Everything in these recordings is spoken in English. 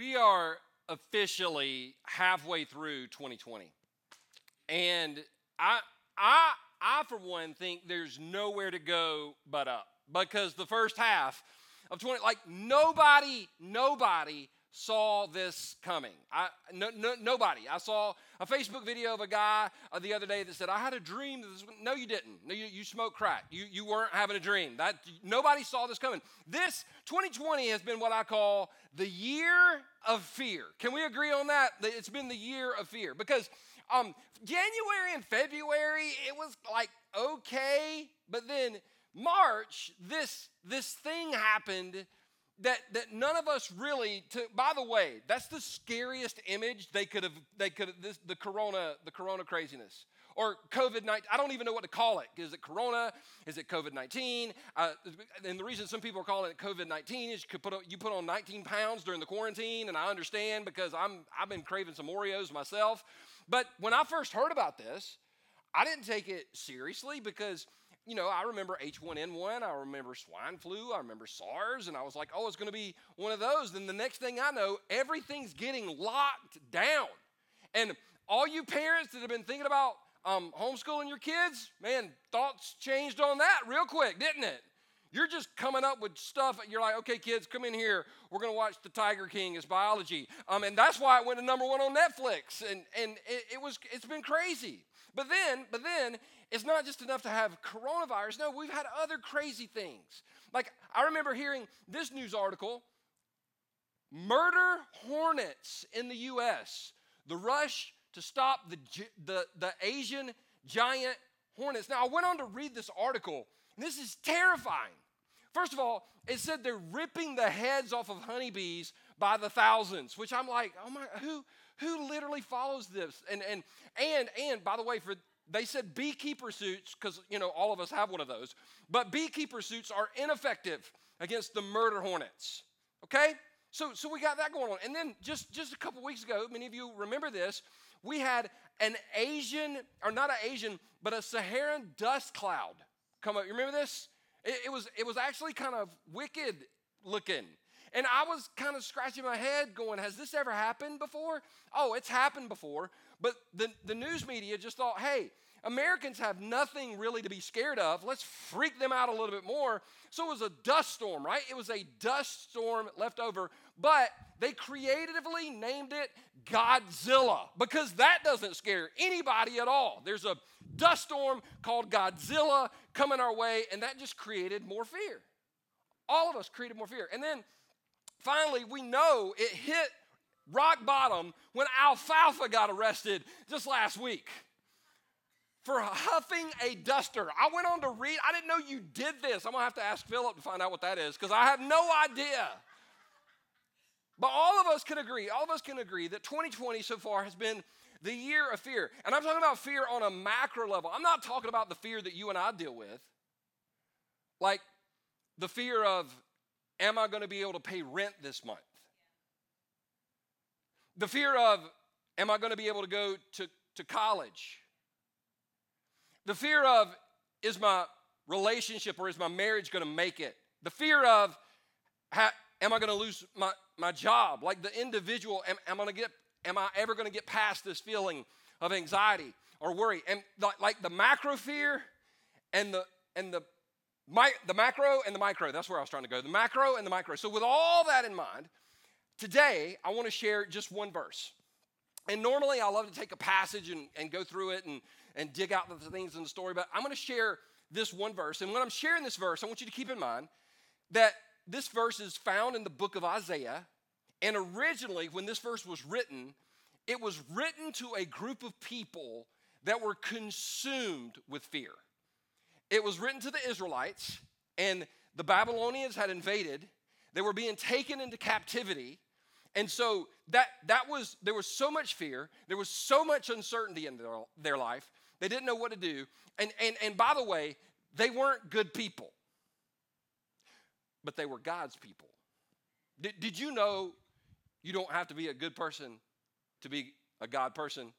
we are officially halfway through 2020. And I I I for one think there's nowhere to go but up because the first half of 20 like nobody nobody saw this coming. I, no, no, nobody. I saw a Facebook video of a guy uh, the other day that said, I had a dream. This, no, you didn't. No, you, you smoked crack. You, you weren't having a dream. That, nobody saw this coming. This 2020 has been what I call the year of fear. Can we agree on that? It's been the year of fear because um, January and February, it was like okay, but then March, this, this thing happened that, that none of us really took by the way that's the scariest image they could have they could have this the corona the corona craziness. Or covid-19 i don't even know what to call it. Is it corona? Is it covid-19 uh, and the reason some people are calling it covid-19 is you put on, you put on 19 pounds during the quarantine and i understand because i'm i've been craving some oreos myself. But when i first heard about this i didn't take it seriously because you know, I remember H1N1, I remember swine flu, I remember SARS, and I was like, oh, it's going to be one of those. Then the next thing I know, everything's getting locked down. And all you parents that have been thinking about um, homeschooling your kids, man, thoughts changed on that real quick, didn't it? You're just coming up with stuff. You're like, okay, kids, come in here. We're going to watch The Tiger King. It's biology. Um, and that's why it went to number one on Netflix. And, and it, it was, it's been crazy. But then, but then it's not just enough to have coronavirus. No, we've had other crazy things. Like, I remember hearing this news article murder hornets in the U.S., the rush to stop the, the, the Asian giant hornets. Now, I went on to read this article, and this is terrifying. First of all, it said they're ripping the heads off of honeybees by the thousands, which I'm like, oh my, who, who literally follows this? And, and, and, and by the way, for they said beekeeper suits, because you know all of us have one of those, but beekeeper suits are ineffective against the murder hornets. Okay? So so we got that going on. And then just just a couple weeks ago, many of you remember this, we had an Asian, or not an Asian, but a Saharan dust cloud come up. You remember this? It, it was it was actually kind of wicked looking. And I was kind of scratching my head going, has this ever happened before? Oh, it's happened before. But the, the news media just thought, hey, Americans have nothing really to be scared of. Let's freak them out a little bit more. So it was a dust storm, right? It was a dust storm left over, but they creatively named it Godzilla because that doesn't scare anybody at all. There's a dust storm called Godzilla coming our way, and that just created more fear. All of us created more fear. And then finally, we know it hit rock bottom when Alfalfa got arrested just last week for huffing a duster. I went on to read, I didn't know you did this. I'm gonna have to ask Philip to find out what that is because I have no idea. But all of us can agree, all of us can agree that 2020 so far has been the year of fear. And I'm talking about fear on a macro level. I'm not talking about the fear that you and I deal with. Like the fear of, am I gonna be able to pay rent this month? The fear of, am I going to be able to go to, to college? The fear of, is my relationship or is my marriage going to make it? The fear of, ha, am I going to lose my, my job? Like the individual, am, am, I gonna get, am I ever going to get past this feeling of anxiety or worry? And the, like the macro fear and the, and the, my, the macro and the micro, that's where I was trying to go. The macro and the micro. So, with all that in mind, Today, I want to share just one verse. And normally, I love to take a passage and, and go through it and, and dig out the things in the story, but I'm going to share this one verse. And when I'm sharing this verse, I want you to keep in mind that this verse is found in the book of Isaiah. And originally, when this verse was written, it was written to a group of people that were consumed with fear. It was written to the Israelites, and the Babylonians had invaded. They were being taken into captivity. And so that, that was, there was so much fear, there was so much uncertainty in their, their life, they didn't know what to do. And, and, and by the way, they weren't good people, but they were God's people. Did, did you know you don't have to be a good person to be a God person?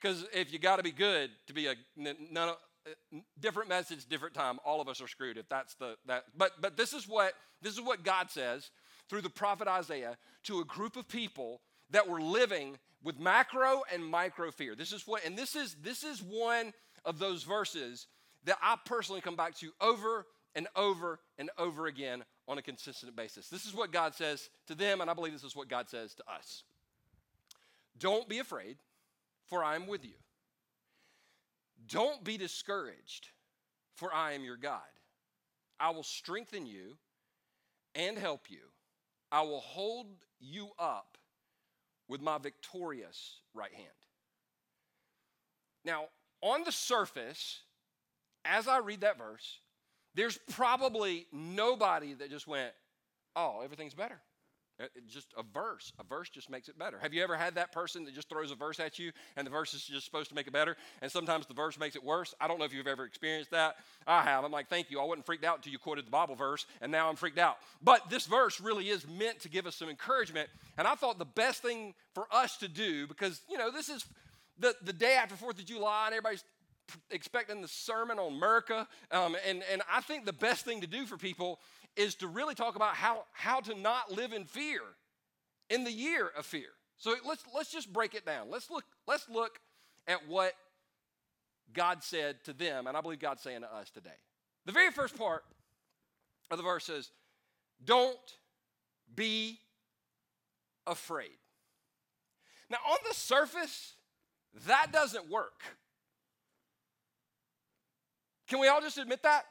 Because if you got to be good to be a none, uh, different message, different time. All of us are screwed if that's the that. But but this is what this is what God says through the prophet Isaiah to a group of people that were living with macro and micro fear. This is what, and this is this is one of those verses that I personally come back to over and over and over again on a consistent basis. This is what God says to them, and I believe this is what God says to us. Don't be afraid, for I am with you. Don't be discouraged, for I am your God. I will strengthen you and help you. I will hold you up with my victorious right hand. Now, on the surface, as I read that verse, there's probably nobody that just went, oh, everything's better. It just a verse. A verse just makes it better. Have you ever had that person that just throws a verse at you and the verse is just supposed to make it better? And sometimes the verse makes it worse. I don't know if you've ever experienced that. I have. I'm like, thank you. I wasn't freaked out until you quoted the Bible verse, and now I'm freaked out. But this verse really is meant to give us some encouragement. And I thought the best thing for us to do, because, you know, this is the, the day after 4th of July, and everybody's expecting the sermon on America. Um, and, and I think the best thing to do for people is to really talk about how, how to not live in fear in the year of fear. So let's, let's just break it down. Let's look, let's look at what God said to them, and I believe God's saying to us today. The very first part of the verse says, Don't be afraid. Now, on the surface, that doesn't work. Can we all just admit that?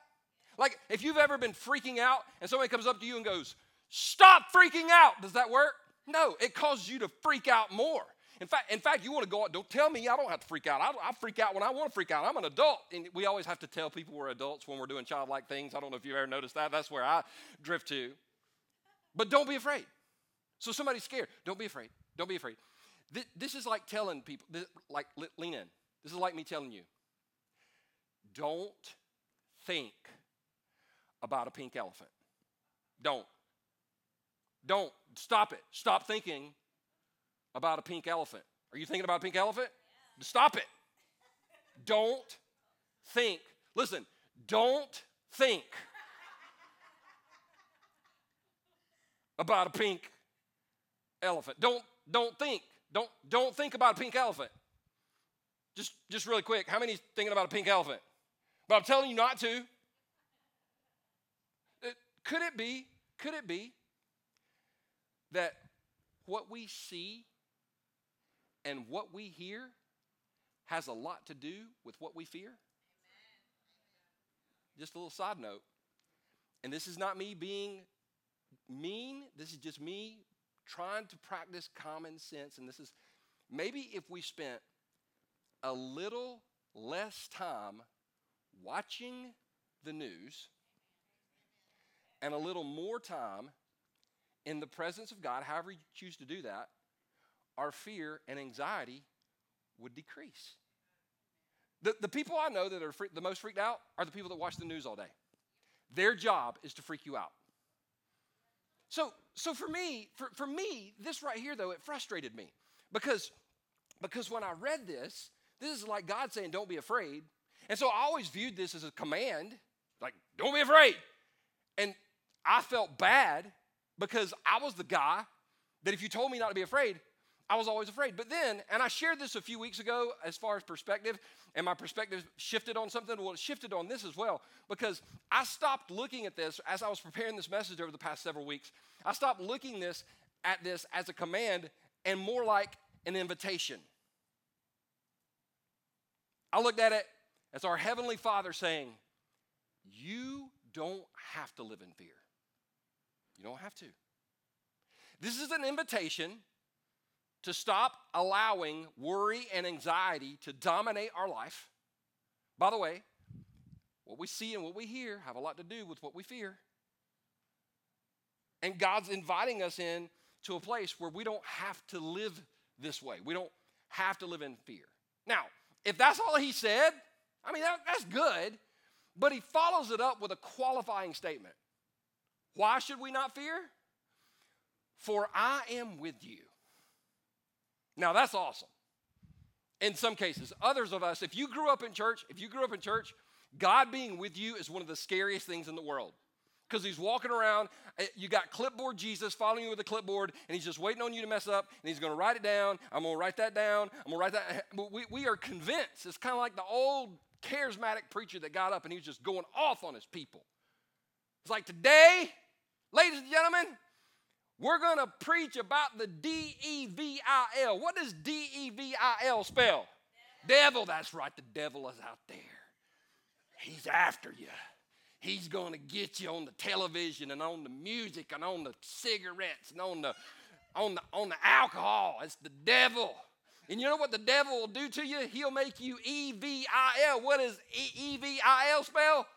Like, if you've ever been freaking out and somebody comes up to you and goes, Stop freaking out, does that work? No, it causes you to freak out more. In fact, in fact, you want to go out. Don't tell me I don't have to freak out. I, I, freak out when I want to freak out. I'm an adult, and we always have to tell people we're adults when we're doing childlike things. I don't know if you've ever noticed that. That's where I drift to. But don't be afraid. So somebody's scared. Don't be afraid. Don't be afraid. This, this is like telling people. This, like lean in. This is like me telling you. Don't think about a pink elephant. Don't. Don't. Stop it. Stop thinking about a pink elephant. Are you thinking about a pink elephant? Yeah. Stop it. don't think. Listen, don't think about a pink elephant. Don't don't think. Don't don't think about a pink elephant. Just just really quick, how many thinking about a pink elephant? But I'm telling you not to. Could it be, could it be that what we see and what we hear has a lot to do with what we fear? Amen. Just a little side note. And this is not me being mean, this is just me trying to practice common sense. And this is maybe if we spent a little less time watching the news and a little more time in the presence of God, however you choose to do that, our fear and anxiety would decrease. The, the people I know that are the most freaked out are the people that watch the news all day. Their job is to freak you out. So, so for me, for, for me, this right here though, it frustrated me because, because when I read this, this is like God saying, "Don't be afraid," and so I always viewed this as a command, like "Don't be afraid," and I felt bad because I was the guy that if you told me not to be afraid, I was always afraid. But then, and I shared this a few weeks ago as far as perspective, and my perspective shifted on something. Well, it shifted on this as well because I stopped looking at this as I was preparing this message over the past several weeks. I stopped looking this at this as a command and more like an invitation. I looked at it as our Heavenly Father saying, You don't have to live in fear. You don't have to. This is an invitation to stop allowing worry and anxiety to dominate our life. By the way, what we see and what we hear have a lot to do with what we fear. And God's inviting us in to a place where we don't have to live this way. We don't have to live in fear. Now, if that's all he said, I mean, that, that's good, but he follows it up with a qualifying statement. Why should we not fear? For I am with you. Now that's awesome. In some cases, others of us, if you grew up in church, if you grew up in church, God being with you is one of the scariest things in the world. because he's walking around. Uh, you got clipboard Jesus following you with a clipboard, and he's just waiting on you to mess up, and he's going to write it down. I'm going to write that down. I'm going to write that. We, we are convinced. It's kind of like the old charismatic preacher that got up and he was just going off on his people. It's like today, ladies and gentlemen, we're going to preach about the D E V I L. What does D E V I L spell? Devil. devil. That's right. The devil is out there. He's after you. He's going to get you on the television and on the music and on the cigarettes and on the on the on the alcohol. It's the devil. And you know what the devil will do to you? He'll make you E V I L. What does E V I L spell?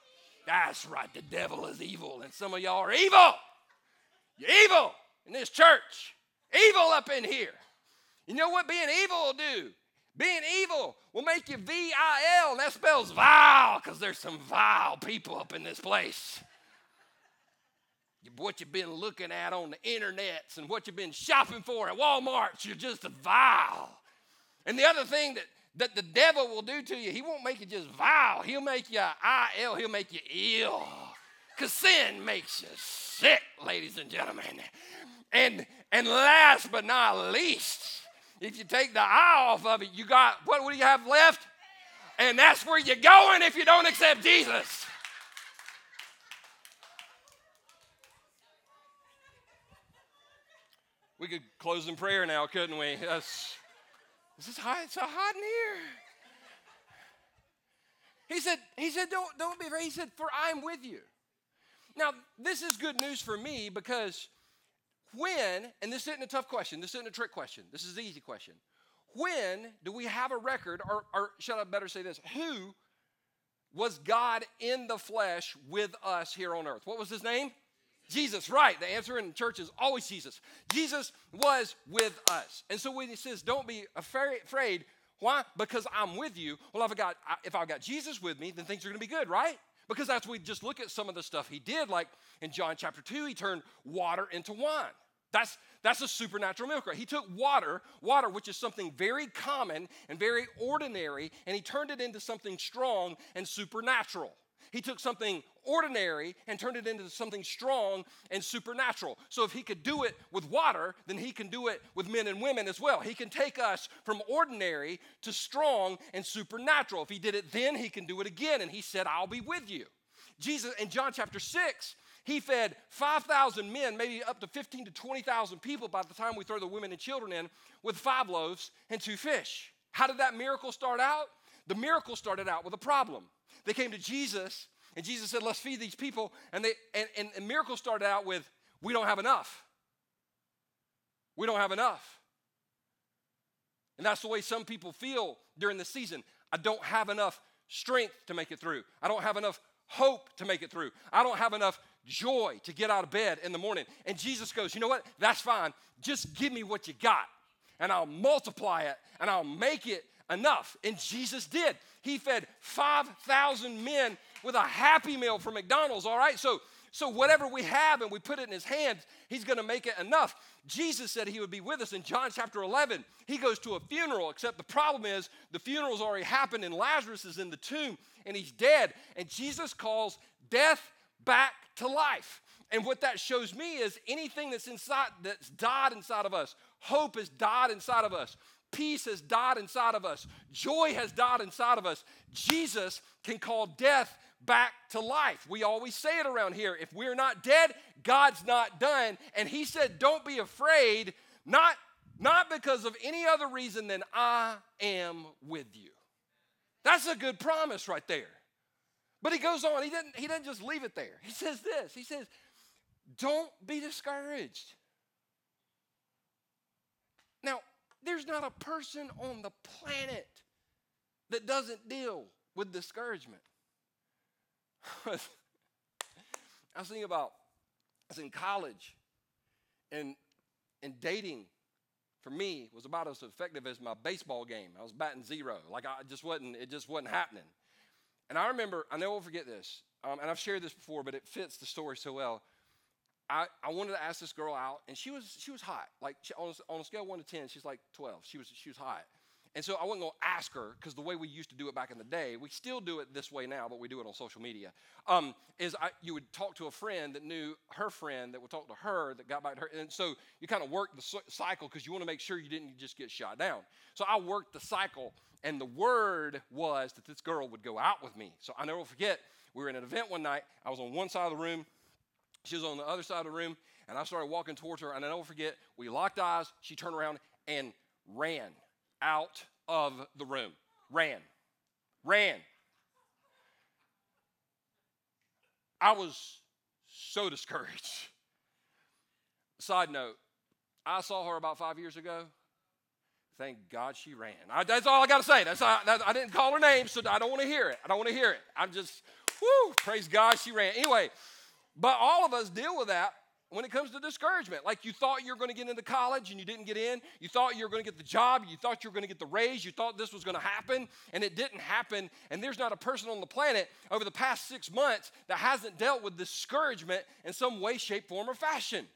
That's right. The devil is evil, and some of y'all are evil. You're evil in this church. Evil up in here. You know what being evil will do? Being evil will make you V I L, and that spells vile because there's some vile people up in this place. What you've been looking at on the internets and what you've been shopping for at Walmart, you're just vile. And the other thing that, that the devil will do to you, he won't make you just vile, he'll make you I-L, he'll make you ill. Because sin makes you sick, ladies and gentlemen. And, and last but not least, if you take the eye off of it, you got what do you have left? And that's where you're going if you don't accept Jesus. We could close in prayer now, couldn't we? That's, this is hot. It's so hot in here. He said, he said, don't, don't be afraid. He said, for I'm with you. Now, this is good news for me because when, and this isn't a tough question, this isn't a trick question, this is the easy question. When do we have a record, or, or should I better say this? Who was God in the flesh with us here on earth? What was his name? Jesus, right. The answer in church is always Jesus. Jesus was with us. And so when he says, don't be afraid, why? Because I'm with you. Well, if I got if I've got Jesus with me, then things are going to be good, right? Because as we just look at some of the stuff he did, like in John chapter 2, he turned water into wine. That's, that's a supernatural miracle. He took water, water, which is something very common and very ordinary, and he turned it into something strong and supernatural. He took something ordinary and turned it into something strong and supernatural. So if he could do it with water, then he can do it with men and women as well. He can take us from ordinary to strong and supernatural. If he did it then, he can do it again. And he said, I'll be with you. Jesus, in John chapter 6, he fed 5,000 men, maybe up to 15 to 20,000 people by the time we throw the women and children in, with five loaves and two fish. How did that miracle start out? The miracle started out with a problem. They came to Jesus, and Jesus said, Let's feed these people. And, they, and, and, and miracle started out with, We don't have enough. We don't have enough. And that's the way some people feel during the season. I don't have enough strength to make it through. I don't have enough hope to make it through. I don't have enough joy to get out of bed in the morning. And Jesus goes, You know what? That's fine. Just give me what you got, and I'll multiply it, and I'll make it enough. And Jesus did. He fed 5,000 men with a happy meal from McDonald's, all right? So, so whatever we have and we put it in his hands, he's going to make it enough. Jesus said he would be with us in John chapter 11. He goes to a funeral, except the problem is the funeral's already happened and Lazarus is in the tomb and he's dead. And Jesus calls death back to life. And what that shows me is anything that's inside that's died inside of us, hope has died inside of us, Peace has died inside of us. Joy has died inside of us. Jesus can call death back to life. We always say it around here. If we're not dead, God's not done. And he said, Don't be afraid, not, not because of any other reason than I am with you. That's a good promise right there. But he goes on, he doesn't, he doesn't just leave it there. He says this He says, Don't be discouraged. Now, there's not a person on the planet that doesn't deal with discouragement. I was thinking about, I was in college, and, and dating for me was about as effective as my baseball game. I was batting zero. Like I just wasn't, it just wasn't happening. And I remember, I never forget this, um, and I've shared this before, but it fits the story so well. I, I wanted to ask this girl out, and she was she was hot. Like she, on, a, on a scale one to ten, she's like twelve. She was she was hot, And so I wasn't to ask her because the way we used to do it back in the day, we still do it this way now, but we do it on social media. Um, is I, you would talk to a friend that knew her friend that would talk to her that got back to her, and so you kind of work the cycle because you want to make sure you didn't just get shot down. So I worked the cycle, and the word was that this girl would go out with me. So I never forget. We were in an event one night. I was on one side of the room, she was on the other side of the room, and I started walking towards her, and I never forget. We locked eyes. She turned around and ran out of the room. Ran. Ran. I was so discouraged. Side note, I saw her about five years ago. Thank God she ran. I, that's all I got to say. That's, that, I didn't call her name, so I don't want to hear it. I don't want to hear it. I'm just, whoo, praise God she ran. Anyway, but all of us deal with that when it comes to discouragement. Like you thought you were going to get into college and you didn't get in. You thought you were going to get the job. You thought you were going to get the raise. You thought this was going to happen and it didn't happen. And there's not a person on the planet over the past six months that hasn't dealt with discouragement in some way, shape, form, or fashion.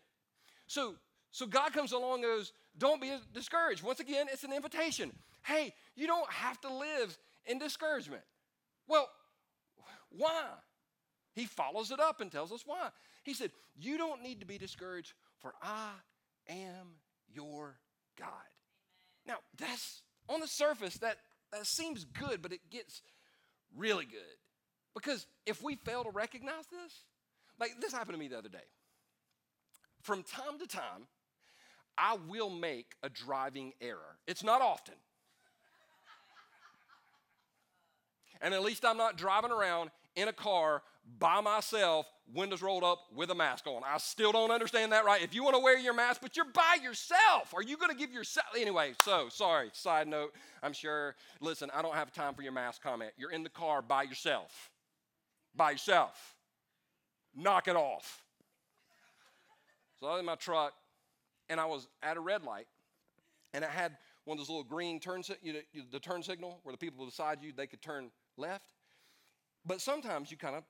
So, so God comes along and goes, Don't be discouraged. Once again, it's an invitation. Hey, you don't have to live in discouragement. Well, why? He follows it up and tells us why. He said, You don't need to be discouraged, for I am your God. Now, that's on the surface, that, that seems good, but it gets really good. Because if we fail to recognize this, like this happened to me the other day. From time to time, I will make a driving error. It's not often. and at least I'm not driving around in a car by myself, windows rolled up with a mask on. I still don't understand that right. If you want to wear your mask, but you're by yourself, are you going to give yourself anyway? So sorry. Side note, I'm sure. Listen, I don't have time for your mask comment. You're in the car by yourself. By yourself. Knock it off. So I was in my truck, and I was at a red light, and it had one of those little green turn, you know, the turn signal where the people beside you they could turn left. But sometimes you kind of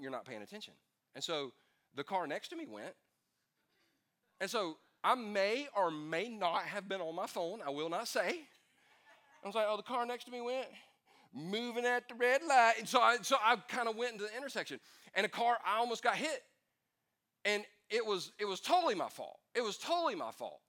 you're not paying attention. And so the car next to me went. And so I may or may not have been on my phone. I will not say. I was like, oh, the car next to me went moving at the red light. And so I, so I kind of went into the intersection. And a car, I almost got hit. And it was, it was totally my fault. It was totally my fault.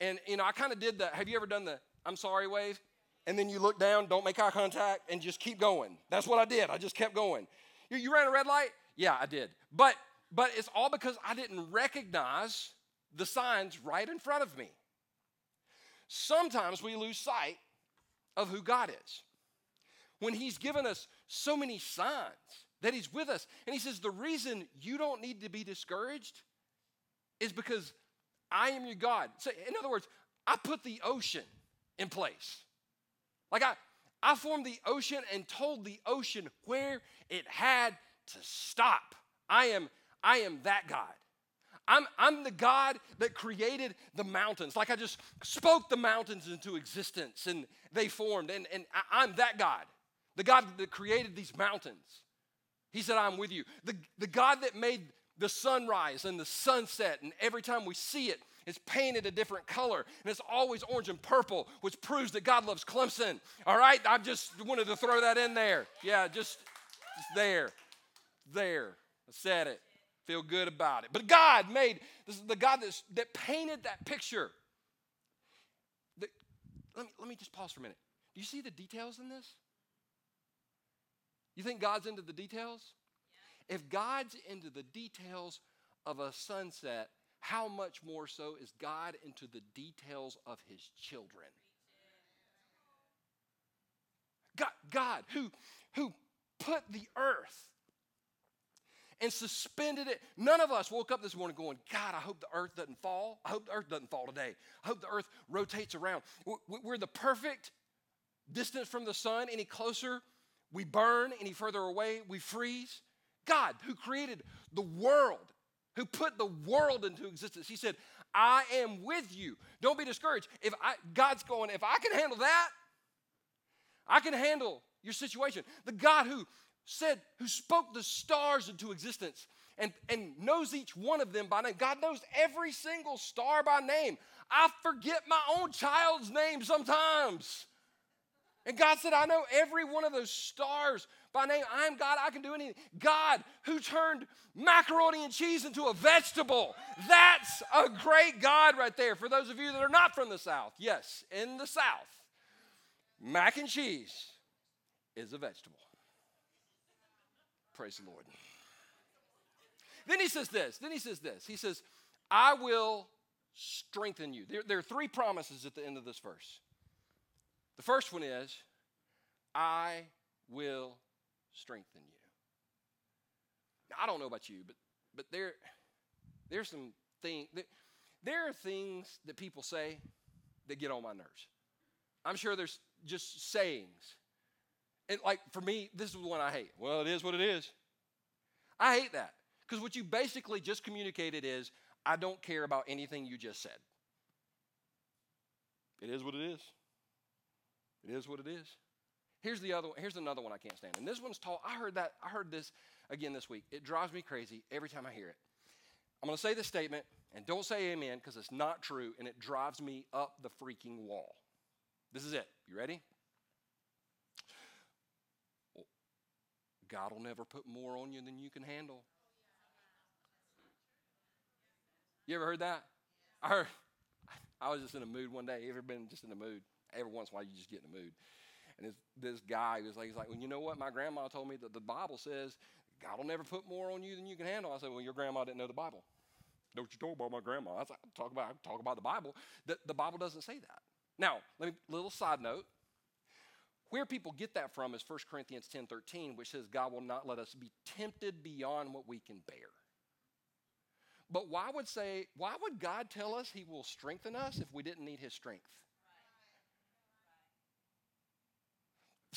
And, you know, I kind of did the, have you ever done the I'm sorry wave? And then you look down, don't make eye contact, and just keep going. That's what I did. I just kept going. You, you ran a red light? Yeah, I did. But but it's all because I didn't recognize the signs right in front of me. Sometimes we lose sight of who God is. When He's given us so many signs that He's with us. And He says, The reason you don't need to be discouraged is because I am your God. So, in other words, I put the ocean in place. Like I, I formed the ocean and told the ocean where it had to stop. I am, I am that God. I'm, I'm the God that created the mountains. Like I just spoke the mountains into existence and they formed. And, and I, I'm that God, the God that created these mountains. He said, I'm with you. The, the God that made the sunrise and the sunset, and every time we see it, it's painted a different color, and it's always orange and purple, which proves that God loves Clemson. All right? I just wanted to throw that in there. Yeah, just, just there. There. I said it. Feel good about it. But God made, this is the God that's, that painted that picture. The, let, me, let me just pause for a minute. Do you see the details in this? You think God's into the details? If God's into the details of a sunset, how much more so is God into the details of his children? God, God who, who put the earth and suspended it. None of us woke up this morning going, God, I hope the earth doesn't fall. I hope the earth doesn't fall today. I hope the earth rotates around. We're the perfect distance from the sun. Any closer, we burn. Any further away, we freeze. God, who created the world, who put the world into existence, He said, I am with you. Don't be discouraged. If I, God's going, if I can handle that, I can handle your situation. The God who said, who spoke the stars into existence and, and knows each one of them by name. God knows every single star by name. I forget my own child's name sometimes. And God said, I know every one of those stars by name. I am God, I can do anything. God who turned macaroni and cheese into a vegetable. That's a great God right there. For those of you that are not from the South, yes, in the South, mac and cheese is a vegetable. Praise the Lord. Then he says this. Then he says this. He says, I will strengthen you. There, there are three promises at the end of this verse. The first one is, I will strengthen you. Now, I don't know about you, but but there there's some things there are things that people say that get on my nerves. I'm sure there's just sayings. And like for me, this is the one I hate. Well, it is what it is. I hate that. Because what you basically just communicated is, I don't care about anything you just said. It is what it is. It is what it is. Here's the other one. Here's another one I can't stand. And this one's tall. I heard that. I heard this again this week. It drives me crazy every time I hear it. I'm going to say this statement, and don't say amen because it's not true, and it drives me up the freaking wall. This is it. You ready? God will never put more on you than you can handle. You ever heard that? I heard. I was just in a mood one day. You ever been just in a mood? Every once in a while, you just get in the mood. And this, this guy was like, he's like, well, you know what? My grandma told me that the Bible says God will never put more on you than you can handle. I said, well, your grandma didn't know the Bible. Don't you talk about my grandma? I said, talk about talk about the Bible. The, the Bible doesn't say that. Now, let me little side note. Where people get that from is 1 Corinthians 10 13, which says, God will not let us be tempted beyond what we can bear. But why would say, why would God tell us he will strengthen us if we didn't need his strength?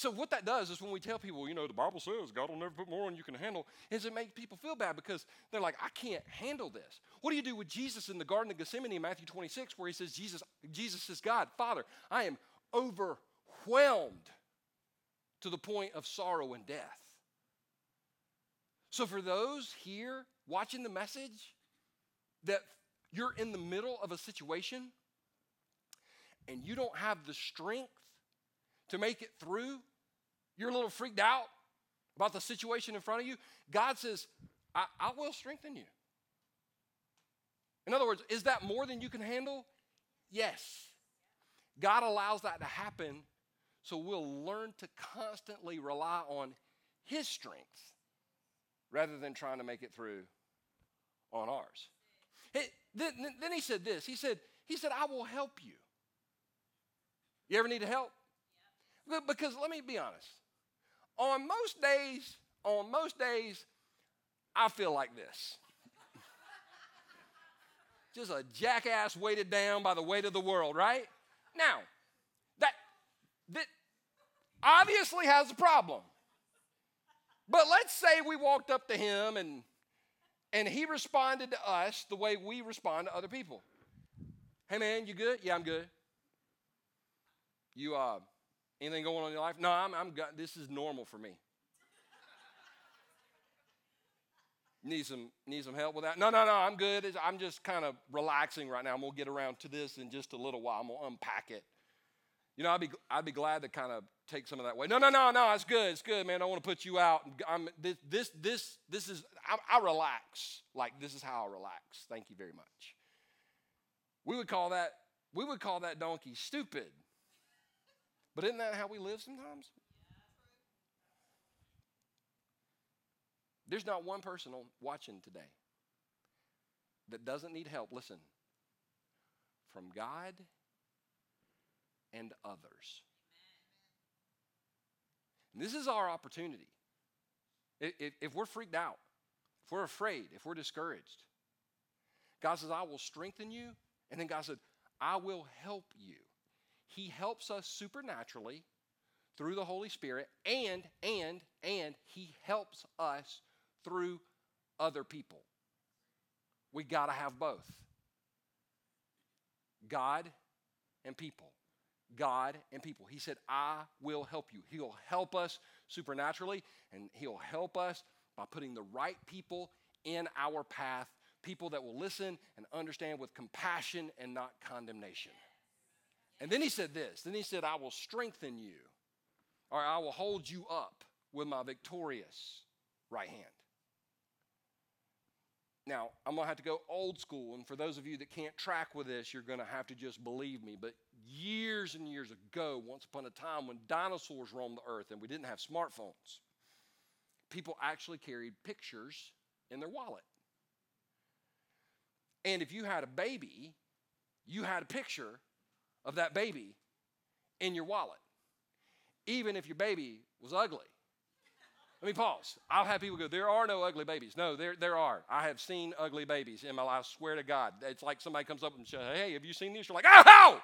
So what that does is when we tell people, you know, the Bible says God will never put more on you can handle, is it makes people feel bad because they're like, I can't handle this. What do you do with Jesus in the Garden of Gethsemane in Matthew 26, where he says, Jesus, Jesus is God, Father, I am overwhelmed to the point of sorrow and death. So for those here watching the message that you're in the middle of a situation and you don't have the strength to make it through, you're a little freaked out about the situation in front of you, God says, I, I will strengthen you. In other words, is that more than you can handle? Yes. God allows that to happen so we'll learn to constantly rely on His strength rather than trying to make it through on ours. then, then he said this. He said, he said, I will help you. You ever need to help? Because let me be honest. On most days, on most days, I feel like this. Just a jackass weighted down by the weight of the world, right? Now, that that obviously has a problem. But let's say we walked up to him and and he responded to us the way we respond to other people. Hey man, you good? Yeah, I'm good. You uh Anything going on in your life? No, I'm, I'm this is normal for me. need some need some help with that? No, no, no, I'm good. I'm just kind of relaxing right now. I'm gonna get around to this in just a little while. I'm gonna unpack it. You know, I'd be I'd be glad to kind of take some of that away. No, no, no, no, it's good, it's good, man. I want to put you out. I'm this this this this is I, I relax. Like this is how I relax. Thank you very much. We would call that we would call that donkey stupid. But isn't that how we live sometimes? There's not one person watching today that doesn't need help. Listen, from God and others. And this is our opportunity. If, if we're freaked out, if we're afraid, if we're discouraged, God says, I will strengthen you. And then God said, I will help you. He helps us supernaturally through the Holy Spirit and and and he helps us through other people. We got to have both. God and people. God and people. He said, I will help you. He'll help us supernaturally, and He'll help us by putting the right people in our path, people that will listen and understand with compassion and not condemnation. And then he said this. Then he said, I will strengthen you. or I will hold you up with my victorious right hand. Now, I'm going to have to go old school, and for those of you that can't track with this, you're going to have to just believe me. But years and years ago, once upon a time when dinosaurs roamed the earth and we didn't have smartphones, people actually carried pictures in their wallet. And if you had a baby, you had a picture of that baby in your wallet, even if your baby was ugly. Let me pause. I'll have people go, There are no ugly babies. No, there, there are. I have seen ugly babies in my life. I swear to God. It's like somebody comes up and says, Hey, have you seen these? You're like, Oh!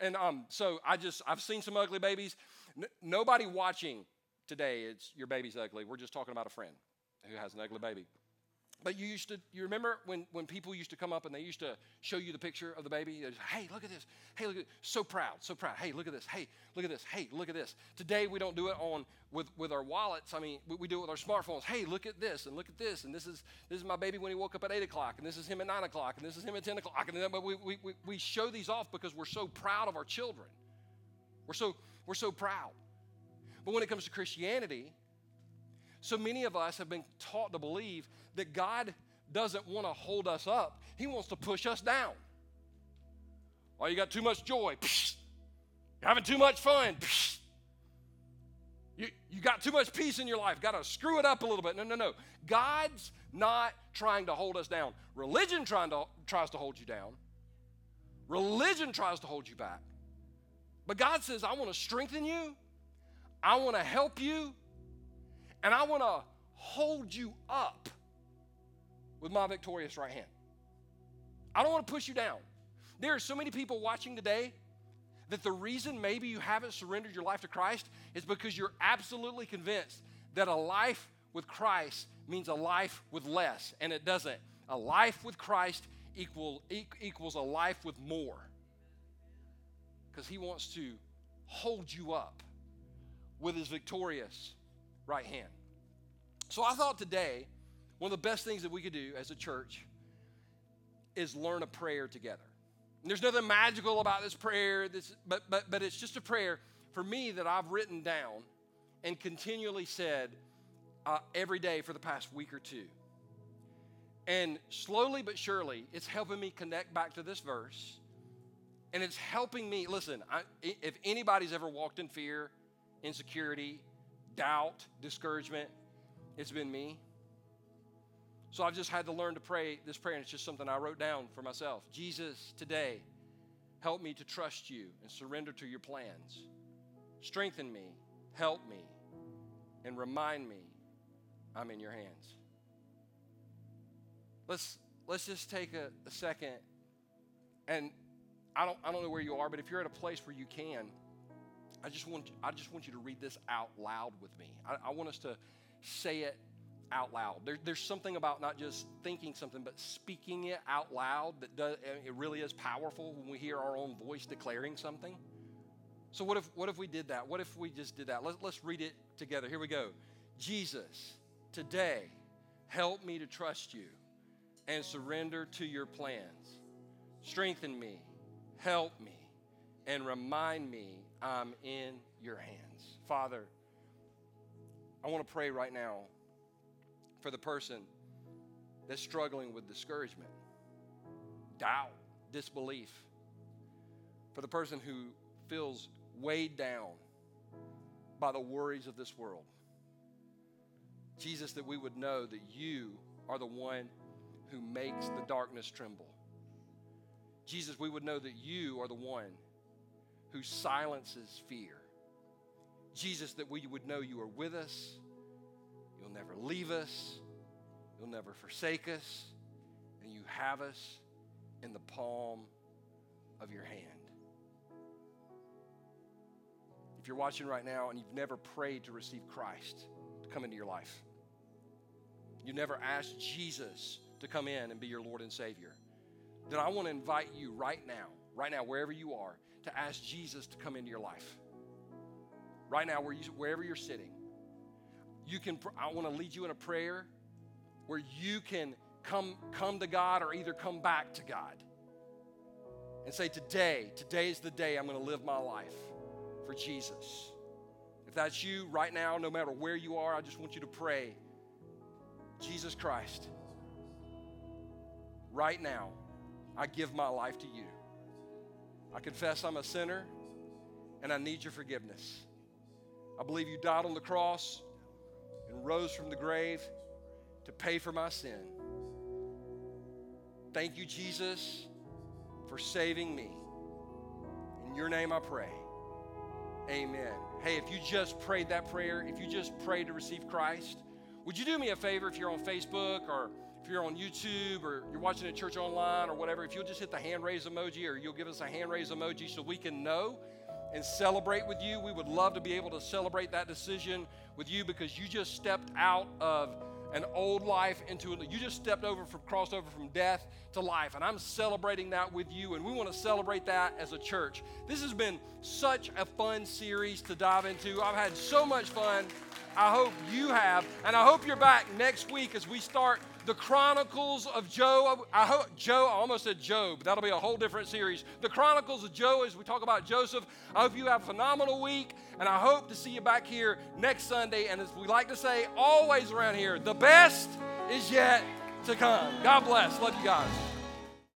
And um, so I just, I've seen some ugly babies. N- nobody watching today, it's your baby's ugly. We're just talking about a friend who has an ugly baby. But you used to, you remember when, when people used to come up and they used to show you the picture of the baby? Say, hey, look at this. Hey, look at So proud, so proud. Hey, look at this. Hey, look at this. Hey, look at this. Today we don't do it on with, with our wallets. I mean, we, we do it with our smartphones. Hey, look at this and look at this. And this is this is my baby when he woke up at 8 o'clock. And this is him at 9 o'clock. And this is him at 10 o'clock. And then we, we, we, we show these off because we're so proud of our children. We're so, we're so proud. But when it comes to Christianity, so many of us have been taught to believe that God doesn't want to hold us up, He wants to push us down. Oh, you got too much joy. You're having too much fun. You, you got too much peace in your life. Got to screw it up a little bit. No, no, no. God's not trying to hold us down. Religion trying to, tries to hold you down. Religion tries to hold you back. But God says, I want to strengthen you. I want to help you. And I want to hold you up with my victorious right hand. I don't want to push you down. There are so many people watching today that the reason maybe you haven't surrendered your life to Christ is because you're absolutely convinced that a life with Christ means a life with less, and it doesn't. A life with Christ equal, equals a life with more because he wants to hold you up with his victorious right hand. So I thought today, one of the best things that we could do as a church is learn a prayer together. And there's nothing magical about this prayer, this, but, but, but it's just a prayer for me that I've written down and continually said uh, every day for the past week or two. And slowly but surely, it's helping me connect back to this verse. And it's helping me. Listen, I, if anybody's ever walked in fear, insecurity, doubt, discouragement, it's been me. So I've just had to learn to pray this prayer, and it's just something I wrote down for myself. Jesus, today, help me to trust you and surrender to your plans. Strengthen me, help me, and remind me I'm in your hands. Let's let's just take a, a second and I don't, I don't know where you are, but if you're at a place where you can, I just want, I just want you to read this out loud with me. I, I want us to say it out loud. There, there's something about not just thinking something, but speaking it out loud that does, it really is powerful when we hear our own voice declaring something. So what if, what if we did that? What if we just did that? Let's, let's read it together. Here we go. Jesus, today, help me to trust you and surrender to your plans. Strengthen me help me and remind me I'm in your hands. Father, I want to pray right now for the person that's struggling with discouragement, doubt, disbelief, for the person who feels weighed down by the worries of this world. Jesus, that we would know that you are the one who makes the darkness tremble. Jesus, we would know that you are the one who silences fear. Jesus, that we would know you are with us, you'll never leave us, you'll never forsake us, and you have us in the palm of your hand. If you're watching right now and you've never prayed to receive Christ to come into your life, you never asked Jesus to come in and be your Lord and Savior then I want to invite you right now, right now, wherever you are, to ask Jesus to come into your life. Right now, where you, wherever you're sitting, you can. I want to lead you in a prayer where you can come come to God or either come back to God and say, "Today, today is the day I'm going to live my life for Jesus." If that's you right now, no matter where you are, I just want you to pray Jesus Christ, right now, I give my life to you. I confess I'm a sinner and I need your forgiveness. I believe you died on the cross and rose from the grave to pay for my sin. Thank you, Jesus, for saving me. In your name I pray. Amen. Hey, if you just prayed that prayer, if you just prayed to receive Christ, would you do me a favor if you're on Facebook or if you're on YouTube or you're watching a church online or whatever, if you'll just hit the hand raise emoji or you'll give us a hand raise emoji so we can know and celebrate with you. We would love to be able to celebrate that decision with you because you just stepped out of an old life into a, you just stepped over from crossed over from death to life and i'm celebrating that with you and we want to celebrate that as a church this has been such a fun series to dive into i've had so much fun I hope you have. And I hope you're back next week as we start the Chronicles of Joe. I hope Joe, I almost said Job. That'll be a whole different series. The Chronicles of Joe as we talk about Joseph. I hope you have a phenomenal week. And I hope to see you back here next Sunday. And as we like to say always around here, the best is yet to come. God bless. Love you guys.